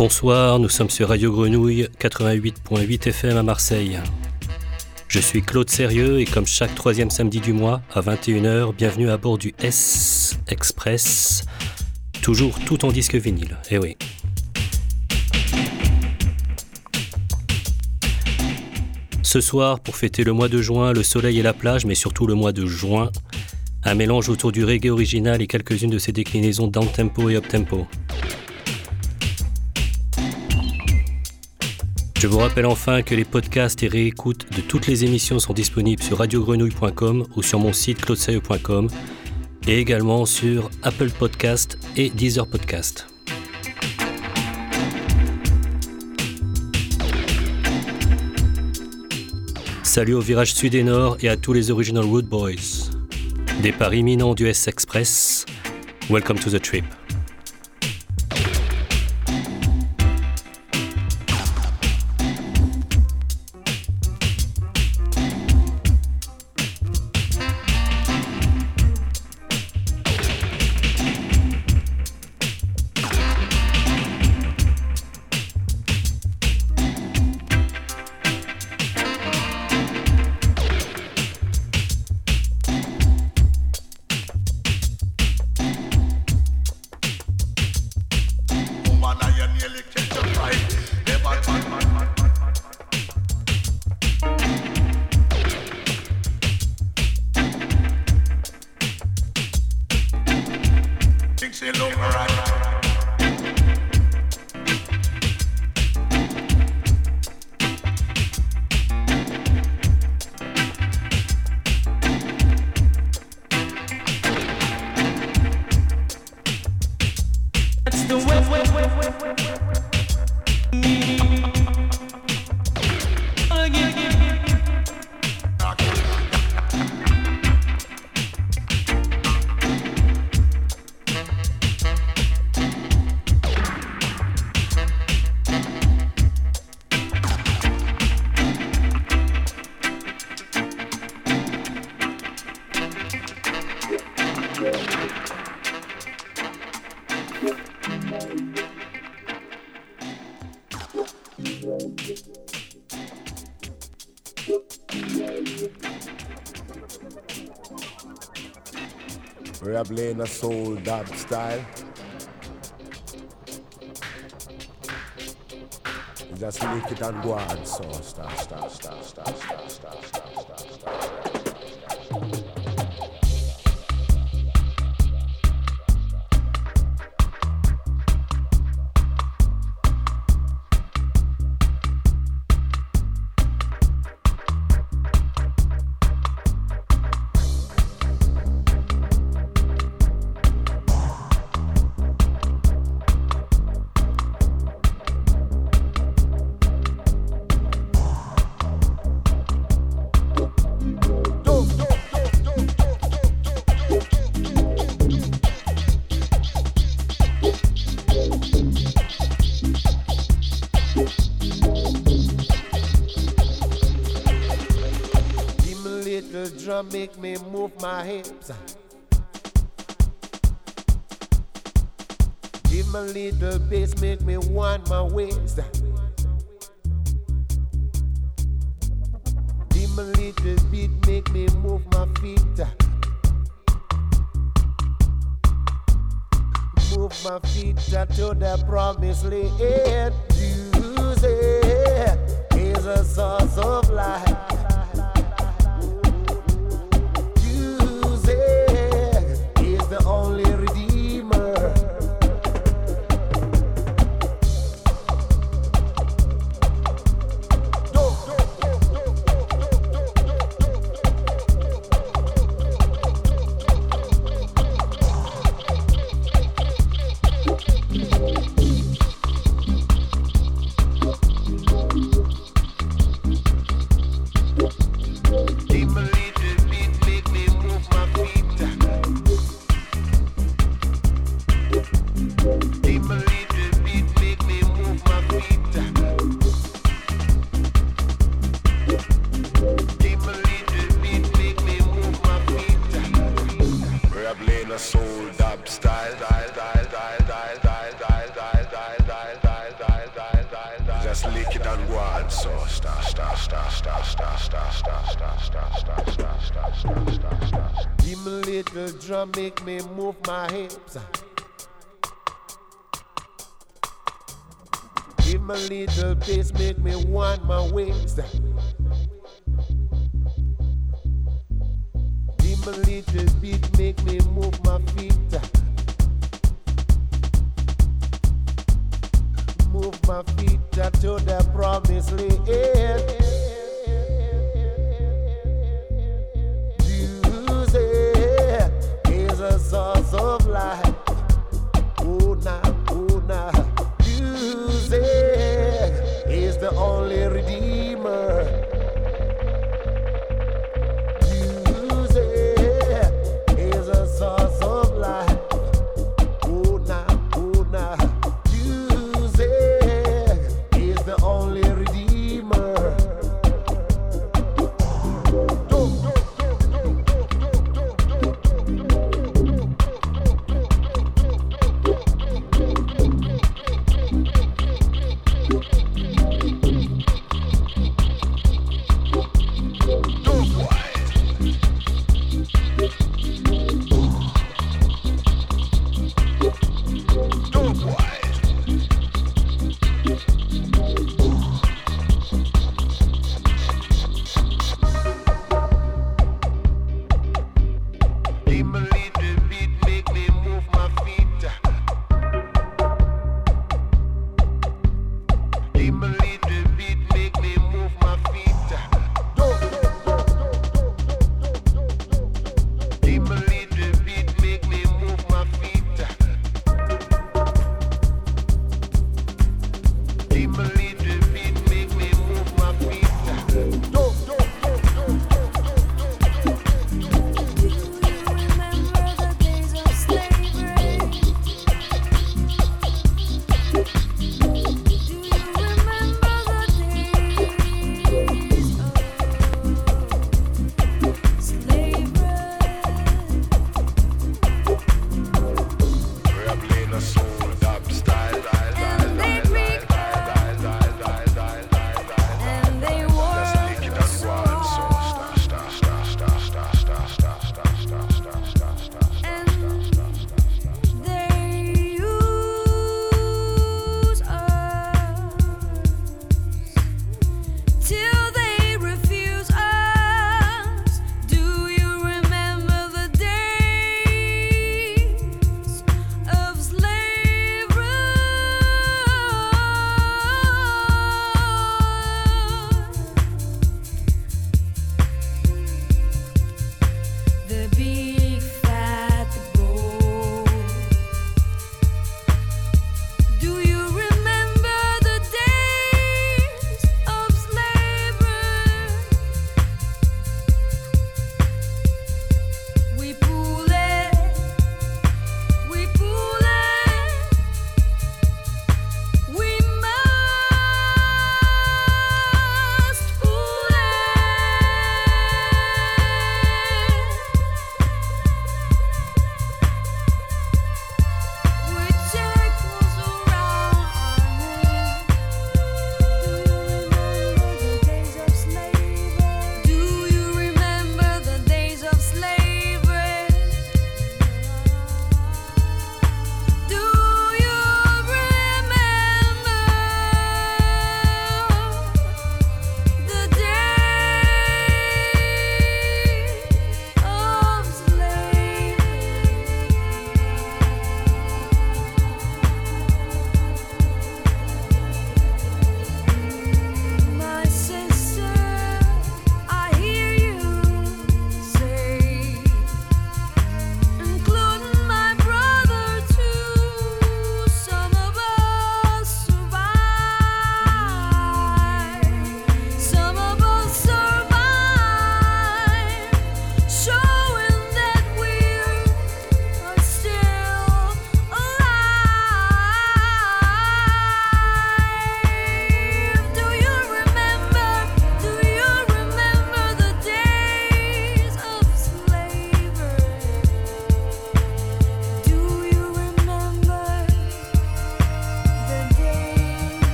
Bonsoir, nous sommes sur Radio Grenouille 88.8 FM à Marseille. Je suis Claude Sérieux et comme chaque troisième samedi du mois à 21h, bienvenue à bord du S Express, toujours tout en disque vinyle. Eh oui. Ce soir, pour fêter le mois de juin, le soleil et la plage, mais surtout le mois de juin, un mélange autour du reggae original et quelques-unes de ses déclinaisons down-tempo et up-tempo. Je vous rappelle enfin que les podcasts et réécoutes de toutes les émissions sont disponibles sur radiogrenouille.com ou sur mon site claudeserieux.com et également sur Apple Podcast et Deezer Podcast. Salut au virage sud et nord et à tous les original Wood Boys. Départ imminent du S Express. Welcome to the trip. Playing a soul dub style. Just lick it and go on, so make me move my hips. Give my little bass, make me want my waist. Give my little beat, make me move my feet. Move my feet to the promised land. Music is a source of life. Make me move my hips. Give me little bass, make me want my waist. Give me little beat, make me move my feet. Move my feet to the promised land.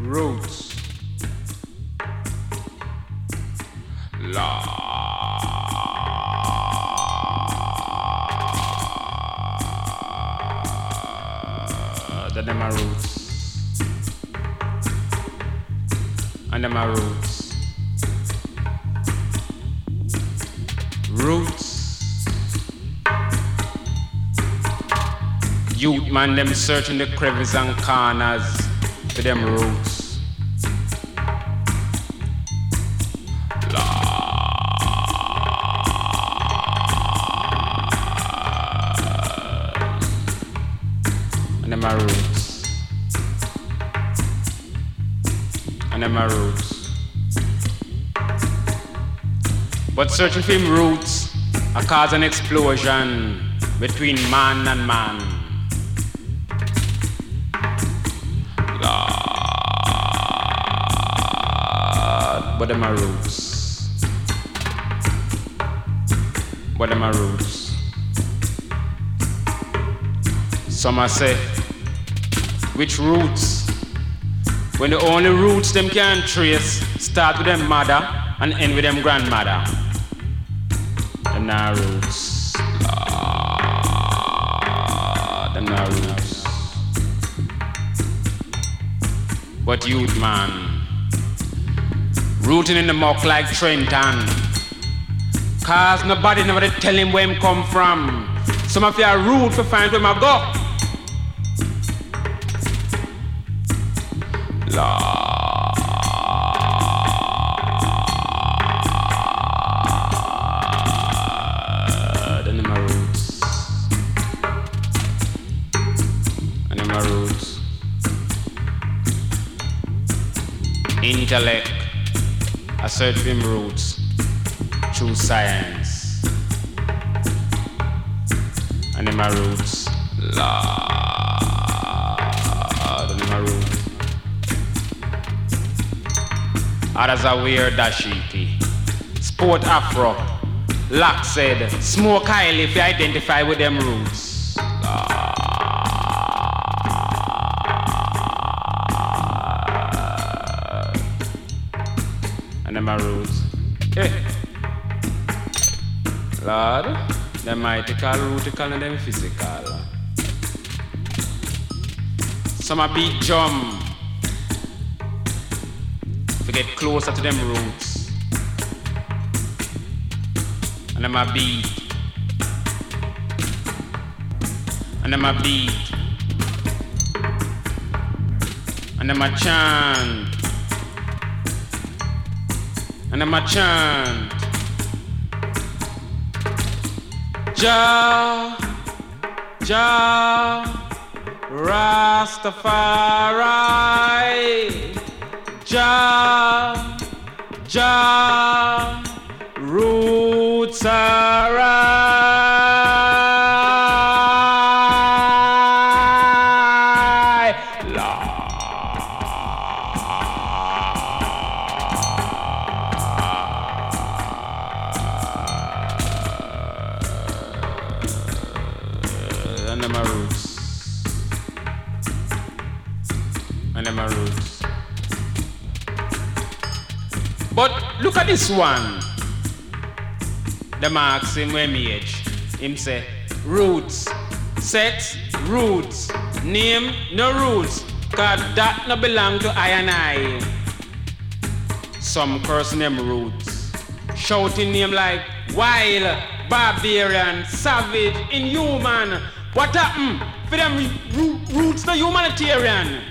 Roots. That them my roots. Them my roots. Roots. Youth man, them searching the crevices and corners for them roots. and them my roots. And them my roots. But searching for him roots a cause an explosion between man and man. What are my roots? What are my roots? Some I say, which roots? When the only roots them can trace start with them mother and end with them grandmother. Them now roots. Lord, them now roots. But youth man, rooting in the muck like Trenton. Cause nobody never tell him where him come from. Some of you are rude to find where I go. Lord, and I search for roots through science. And in my roots. Lord, and them my roots. Others are weird dashiki. Sport afro. Lock said, smoke highly if you identify with them roots. Them mythical, rootical, and them physical. Some are beat drum to get closer to them roots. And them a beat. And them a beat. And them a chant. And them a chant. Jah, Jah, Rastafari. Jah, Jah, And them are roots. But look at this one. The marks him when me age. Him say roots. Sex, roots. Name, no roots. Cause that no belong to I and I. Some person them roots. Shouting name like wild, barbarian, savage, inhuman. What happened? For them roo- roots no humanitarian.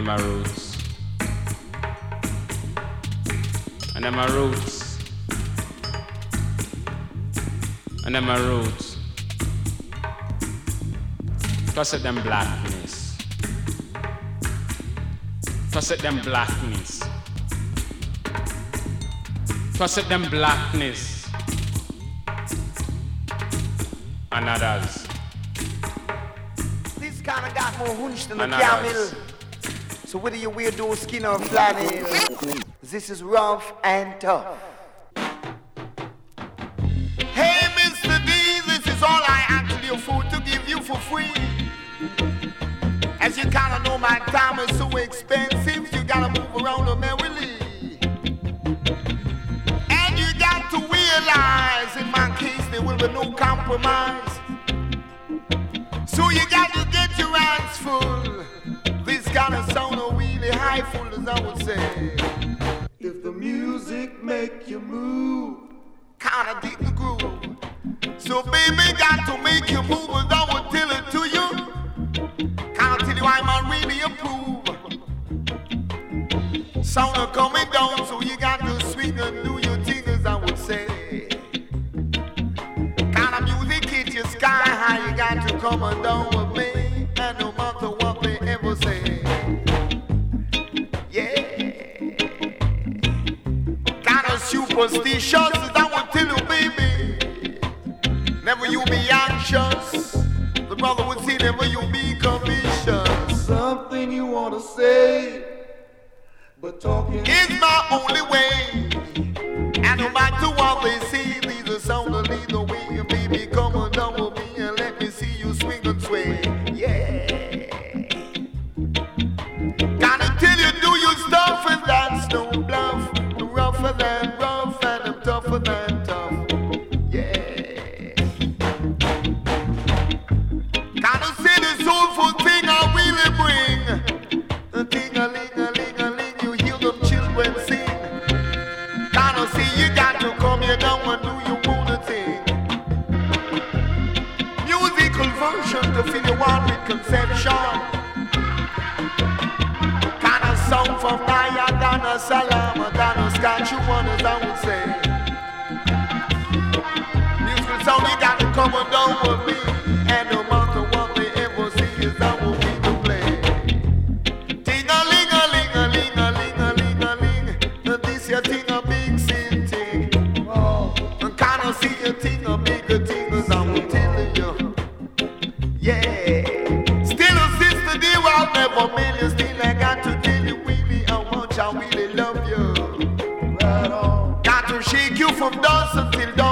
and my roots. And then my roots. And then my roots. Cause it them blackness. Cause it them blackness. Cause it them blackness. And others. This kind of got more hunch than the camel. So whether you wear those skin or flannel, this is rough and tough. Hey, Mr. D, this is all I actually afford to give you for free. As you kinda know, my time is so expensive, you gotta move around a merrily. And you got to realize, in my case, there will be no compromise. So you got to get your hands full. This kind of sound rifle, as I would say. If the music make you move, kinda deep the groove. So baby, got to make you move, as I would tell it to you. Can't tell you I might really approve. Sound coming down. shake you from dancing till dawn.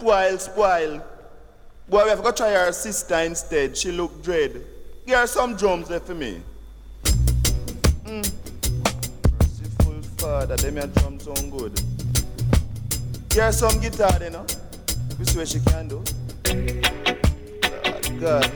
spoil, spoil. Boy, we have got to try our sister instead. She look dread. Give her some drums there for me. Mm. Merciful Father, them your drums sound good. Give her some guitar, you know. This way she can do. God.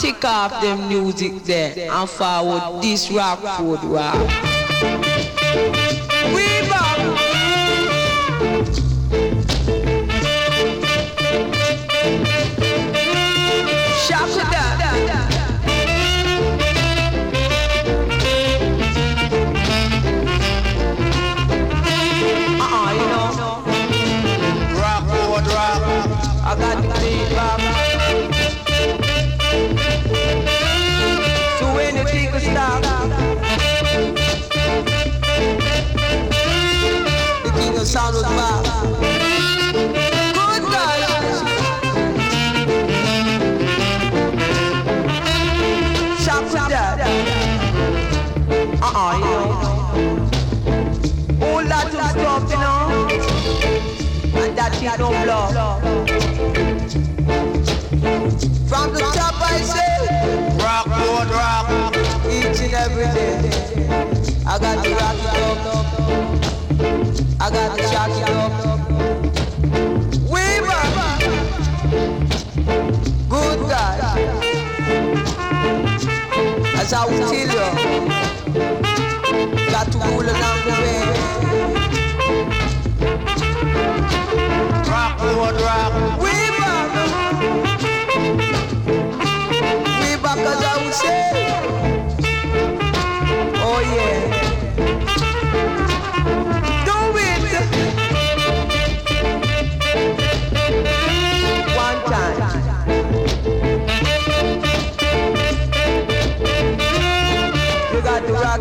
Take off them music there and forward this Rockfort Rock. We back. No bluff. From the top I say, Rock, road, rock. each and every day. I got to rock it up. I got to shock it up. Weaver, good God. As I will tell you, got to rule along the way. Rock.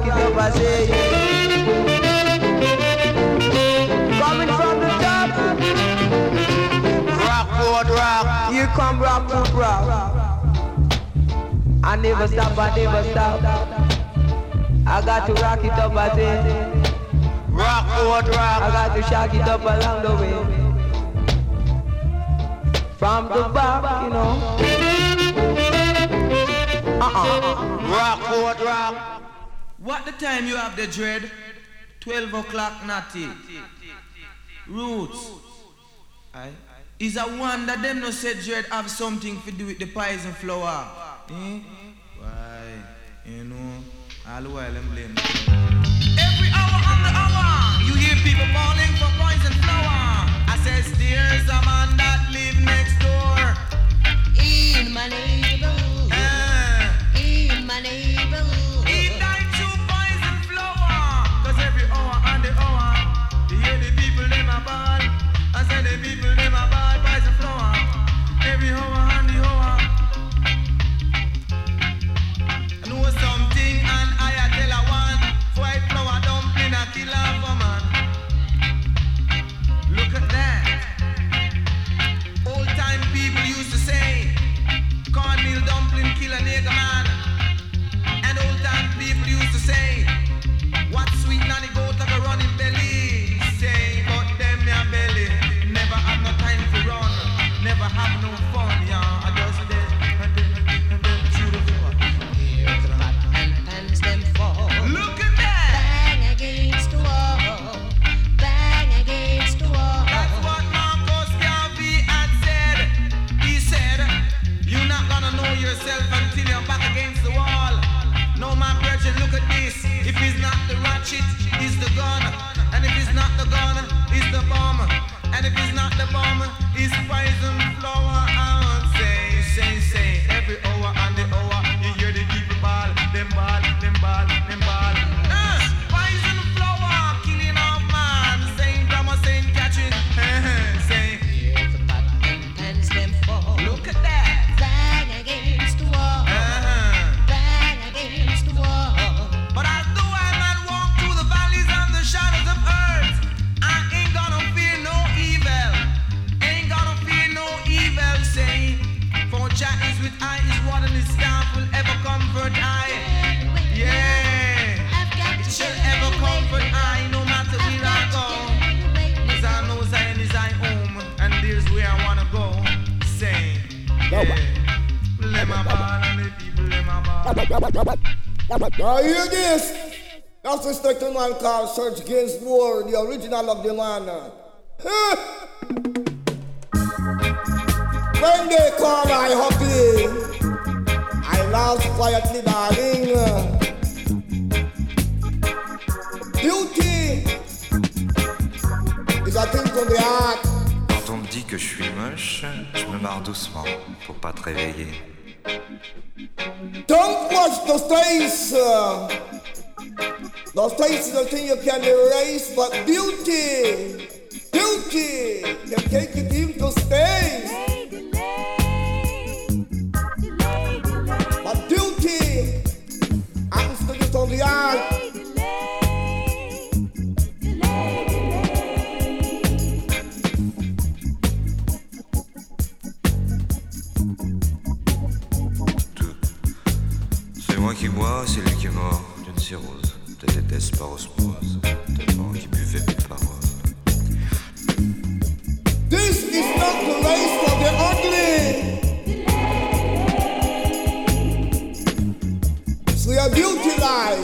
It up, I say. Come rock, rock, rock. I never stop, I never stop. I got to rock it up, I say. Rock, road, I got to shock it up along the way. From the back, you know. Uh-uh. Rock, road, rock. What the time you have the dread? 12 o'clock natty. Roots. Aye. Is a wonder them no said dread have something to do with the poison flower. Eh? Why? You know, all the while them blame. Every hour on the hour, you hear people calling for poison flower. I says there's a man that live next door. In my neighborhood, Eh. in my neighborhood. If it's not the ratchet, not the gun, it's the bomb. And if it's not the bomb, it's poison flower. Now hear this? That's the second man called Serge Gainsbourg, the original of the man. When they call I ugly, I laugh quietly, darling. Beauty is a thing from the heart. Quand on me dit que je suis moche, je me marre doucement pour pas te réveiller. Don't watch those face. Those face is a thing you can erase, but beauty, beauty, can take it into space. But beauty to get on the heart. Qui bois, c'est lui qui est mort d'une cirrhose. De déteste par osmose, tellement qu'il buvait mes paroles. This is not the race for the ugly. It's where beauty lies.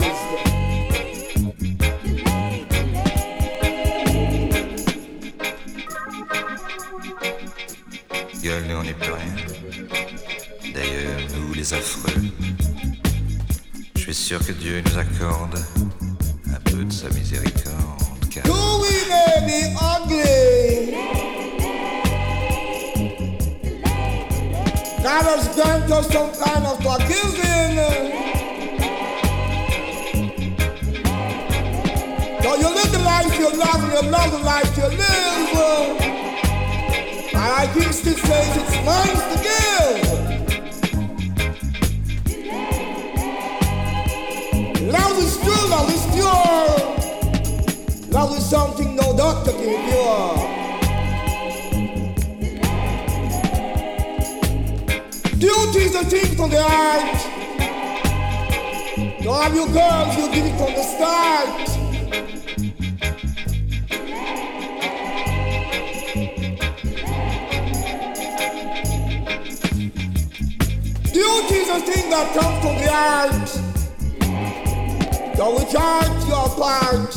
Gueule, on n'est plus rien. D'ailleurs, nous les affreux. Sûr que Dieu nous accorde un peu de sa miséricorde. Car Do we may be ugly? God has granted us some kind of forgiving. So you live the life you love and you love the life you live. And I keep still saying it's mine to give. Love is pure. Love is something no doctor can cure. Beauty is a thing from the heart. To all you girls, you did it from the start. Beauty is a thing that comes from the heart. So which heart your part?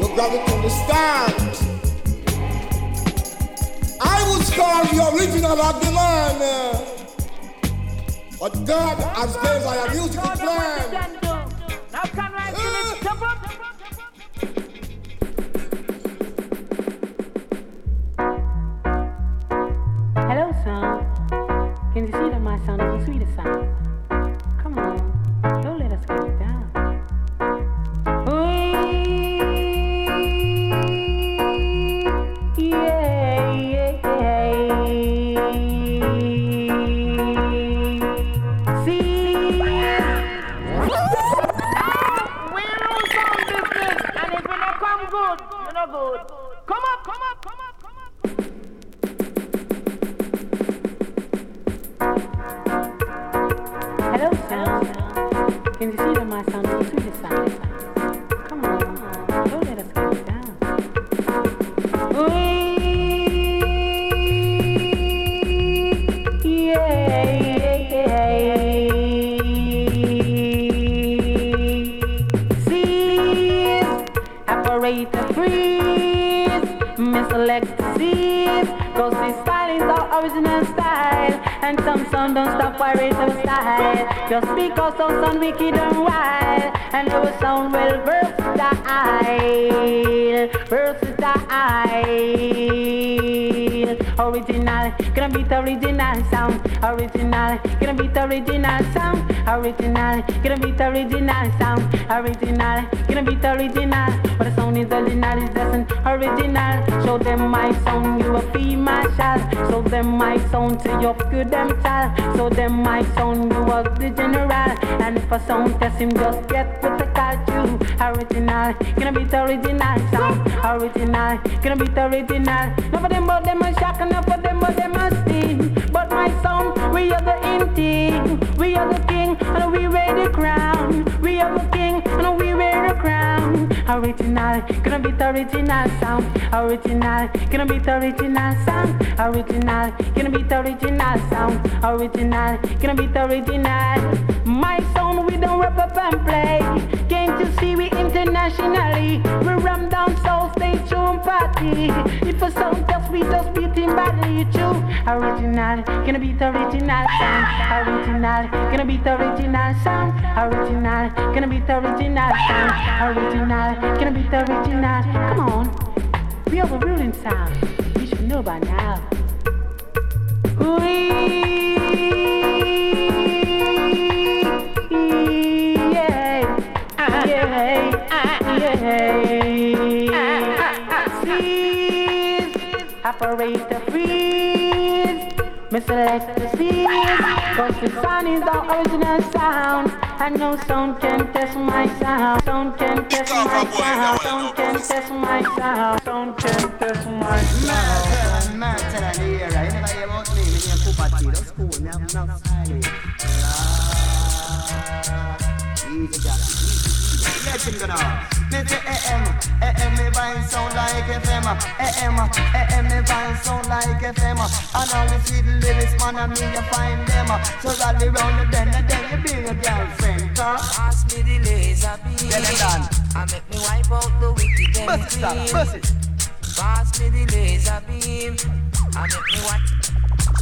You got it from the start. I was called the original of the man. uh, But God has I a musical plan. Wicked and wild, and our sound well versatile, versatile. Original, gonna beat original sound. Original, gonna beat original sound. Original, gonna beat original sound. Original, gonna beat original. But the sound is the original, is just an original. Show them my sound, you a fee marshal. Show them my sound, to you good them child. Show them my sound, you a the general. And if a sound test him, just get with the. Original, gonna beat original sound. Original, gonna beat original. None of them but them a shock, none of them but them a sting. But my sound, we are the in thing. We are the king, and we wear the crown. We are the king, and we wear the crown. Original, gonna beat original sound. Original, gonna beat original sound. Original, gonna beat original sound. Original, gonna beat original. My sound we don't rap up and play. Can't you see we internationally? We ram down South State Tune Party. If a sound just we just beat him badly true. Original, gonna beat original sound. Original, gonna beat original sound. Original, gonna beat original sound. Original, gonna beat original. Come on, we overruling sound. You should know by now. We, yeah, yeah. Cease, operator freeze. Me select the seas, cause the sun is the original sound. And no sound can test my sound. Sound can test my sound. Sound can test my sound. Sound can test my sound. Man, tell her era. You never hear about me. Me name Poopa T. Don't school me. I'm not silent. Let him go now. Me say AM, AM me vibe sound like FM. Me vibe sound like FM. And all the sweet lyrics, man, and me you find them. So rally round the bend and then you bring a girlfriend. Pass me the laser beam. Get done. And make me wipe out the wicked and. Pass me the laser beam. And make me wipe.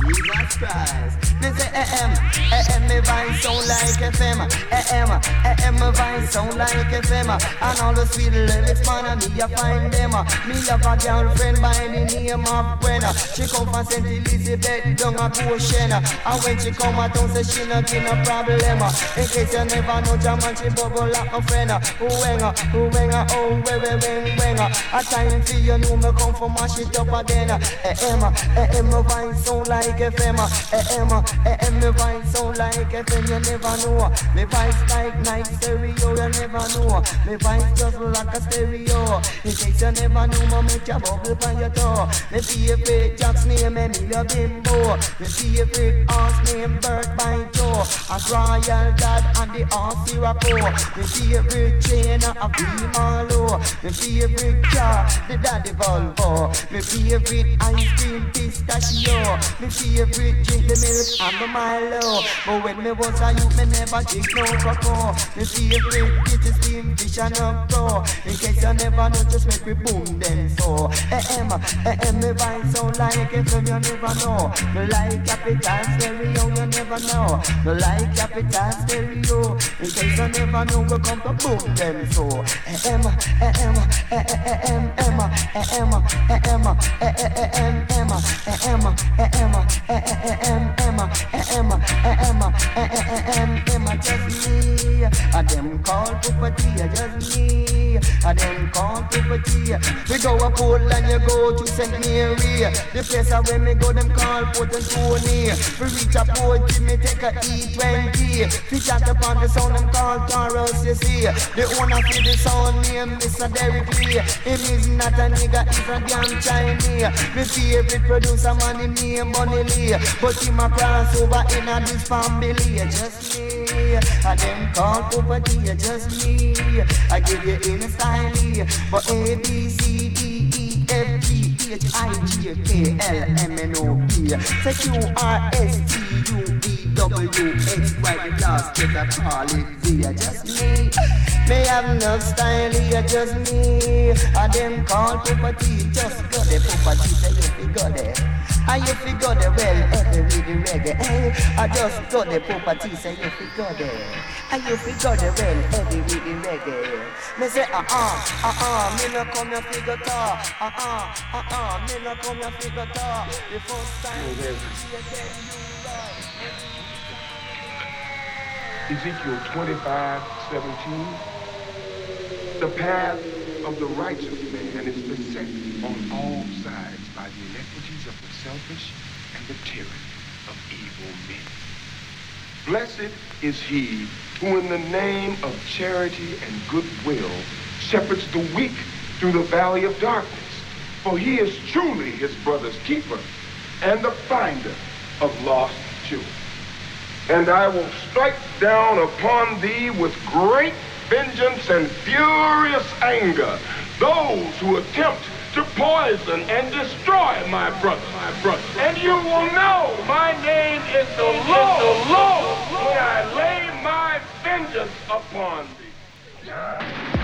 Jesus Christ. Me say AM, AM me vibe sound like FM. AM, AM me vibe sound like FM. And all the sweet lyrics, man, and me you find them. Me have a girlfriend by the name of Gwen. She come from St. Elizabeth, down a Goshen. And when she come a town, say she not in a problem. In case you never know, Jaman, she bubble like a friend. Wenga, wenga, oh, we, we, weng, wenga. A time for you know me come from mash it up again. AM, AM me vibe sound like FM. AM, AM me vibe sound like FM. You never know. Me vibe like night stereo. You never know. Me vibe just like a stereo. In case you never know, me make your bubble on your toe. Me favorite Jack's name, Emilio Bimbo. Me favorite horse name, Bert by Joe. A Royal Dad and the horse Sirocco. Me favorite chain, a Beam Marlow. Me favorite car, the Daddy Volvo. Me favorite ice cream, pistachio. Me favorite drink, the milk and the Milo. But when me was a youth, me never drink no cocoa. Me favorite dish is steam fish and a pro. In case you never know, just make me boom then so. AM, AM, me vibe sound like FM, you never know. Me like capital stereo, you never know. Me like capital stereo. In case you never know, we come to boom them so. AM, AM, AM, AM, AM, AM, AM, AM, AM, just me. A them call property, just me. A them call property. We go a pool and you go to St. Mary. The place where me go, them call Port Antonio. We reach a port, me take a E20. We chat upon the sound, them call Taurus, you see. The owner for the sound name, Mr. Derek Lee. Him is not a nigga, he's a damn Chinese. Me favorite producer, man, him name Lee. But him a crossover in a this family, just me. And them call property, just me. I give you in style, but A, B, C, D, E, F, G, H, I, J, K, L, M, N, O, P. Say Q, R, S, T, U, V, W, X, Y, last get a call it Z, just me. May have enough style, just me. And them call property, just go the property, say you fi go there. And you fi go there, well, every the reggae, eh. I just got the property, say you fi go there. And you fi go there, well, every the reggae. Me say, uh uh, uh uh, me no come here fi go talk. Uh, uh uh, me no come here fi go talk. The first time you Ezekiel 25, 17. The path of the righteous man is beset on all sides by the inequities of the selfish and the tyranny of evil men. Blessed is he who in the name of charity and goodwill shepherds the weak through the valley of darkness. For he is truly his brother's keeper and the finder of lost children. And I will strike down upon thee with great vengeance and furious anger those who attempt to poison and destroy my brother, my brother. And you will know my name is the Lord, the Lord, when I lay my vengeance upon thee.